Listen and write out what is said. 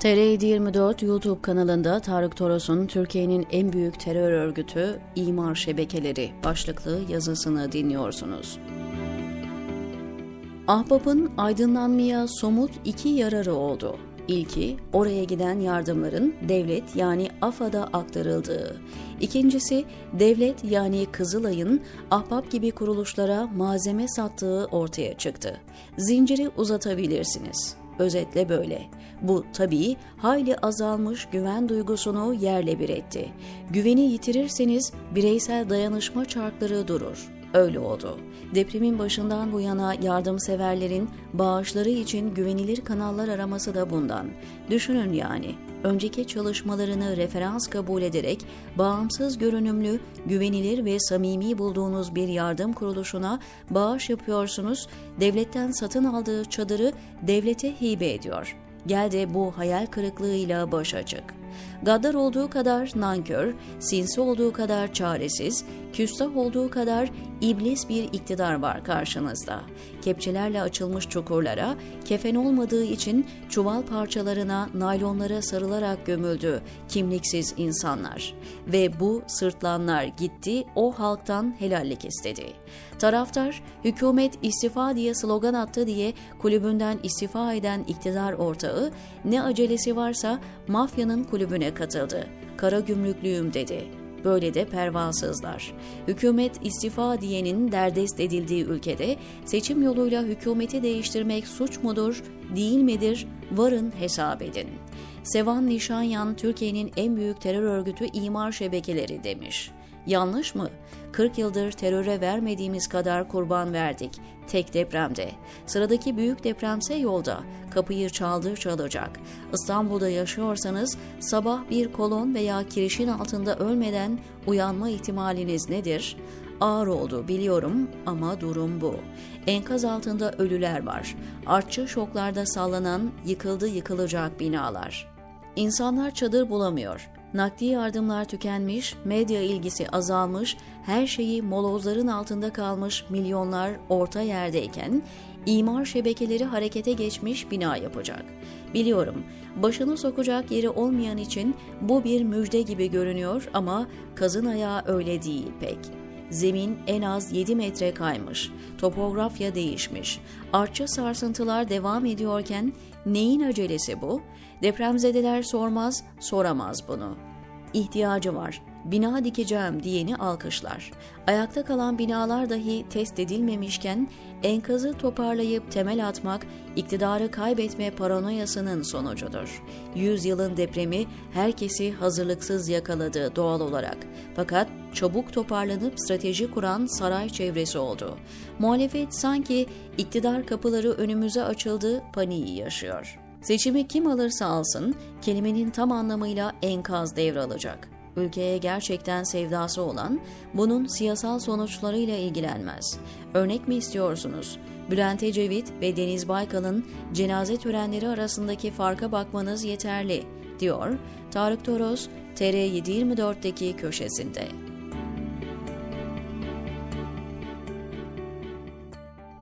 TR724 YouTube kanalında Tarık Toros'un Türkiye'nin en büyük terör örgütü İmar Şebekeleri başlıklı yazısını dinliyorsunuz. Ahbap'ın aydınlanmaya somut iki yararı oldu. İlki, oraya giden yardımların devlet yani AFAD'a aktarıldığı. İkincisi, devlet yani Kızılay'ın Ahbap gibi kuruluşlara malzeme sattığı ortaya çıktı. Zinciri uzatabilirsiniz. Özetle böyle. Bu tabii hayli azalmış güven duygusunu yerle bir etti. Güveni yitirirseniz bireysel dayanışma çarkları durur. Öyle oldu. Depremin başından bu yana yardımseverlerin bağışları için güvenilir kanallar araması da bundan. Düşünün yani, önceki çalışmalarını referans kabul ederek bağımsız görünümlü, güvenilir ve samimi bulduğunuz bir yardım kuruluşuna bağış yapıyorsunuz, devletten satın aldığı çadırı devlete hibe ediyor. Gel de bu hayal kırıklığıyla başa çık. Gaddar olduğu kadar nankör, sinsi olduğu kadar çaresiz, küstah olduğu kadar iblis bir iktidar var karşınızda. Kepçelerle açılmış çukurlara, kefen olmadığı için çuval parçalarına, naylonlara sarılarak gömüldü kimliksiz insanlar. Ve bu sırtlanlar gitti, o halktan helallik istedi. Taraftar, hükümet istifa diye slogan attı diye kulübünden istifa eden iktidar ortağı, ne acelesi varsa mafyanın kulübüne katıldı. Kara gümrüklüğüm dedi. Böyle de pervasızlar. Hükümet istifa diyenin derdest edildiği ülkede seçim yoluyla hükümeti değiştirmek suç mudur, değil midir? Varın hesap edin. Sevan Nişanyan Türkiye'nin en büyük terör örgütü imar şebekeleri demiş. Yanlış mı? 40 yıldır teröre vermediğimiz kadar kurban verdik. Tek depremde. Sıradaki büyük depremse yolda. Kapıyı çaldır çalacak. İstanbul'da yaşıyorsanız sabah bir kolon veya kirişin altında ölmeden uyanma ihtimaliniz nedir? Ağır oldu biliyorum ama durum bu. Enkaz altında ölüler var. Artçı şoklarda sallanan yıkıldı yıkılacak binalar. İnsanlar çadır bulamıyor. Nakdi yardımlar tükenmiş, medya ilgisi azalmış, her şeyi molozların altında kalmış milyonlar orta yerdeyken imar şebekeleri harekete geçmiş bina yapacak. Biliyorum, başını sokacak yeri olmayan için bu bir müjde gibi görünüyor ama kazın ayağı öyle değil pek. Zemin en az 7 metre kaymış, topografya değişmiş, artçı sarsıntılar devam ediyorken neyin acelesi bu? Depremzedeler sormaz, soramaz bunu. İhtiyacı var. Bina dikeceğim diyeni alkışlar. Ayakta kalan binalar dahi test edilmemişken enkazı toparlayıp temel atmak iktidarı kaybetme paranoyasının sonucudur. Yüzyılın depremi herkesi hazırlıksız yakaladı doğal olarak. Fakat çabuk toparlanıp strateji kuran saray çevresi oldu. Muhalefet sanki iktidar kapıları önümüze açıldı paniği yaşıyor. Seçimi kim alırsa alsın kelimenin tam anlamıyla enkaz devralacak. Ülkeye gerçekten sevdası olan bunun siyasal sonuçlarıyla ilgilenmez. Örnek mi istiyorsunuz? Bülent Ecevit ve Deniz Baykal'ın cenaze törenleri arasındaki farka bakmanız yeterli, diyor Tarık Toros TR724'deki köşesinde.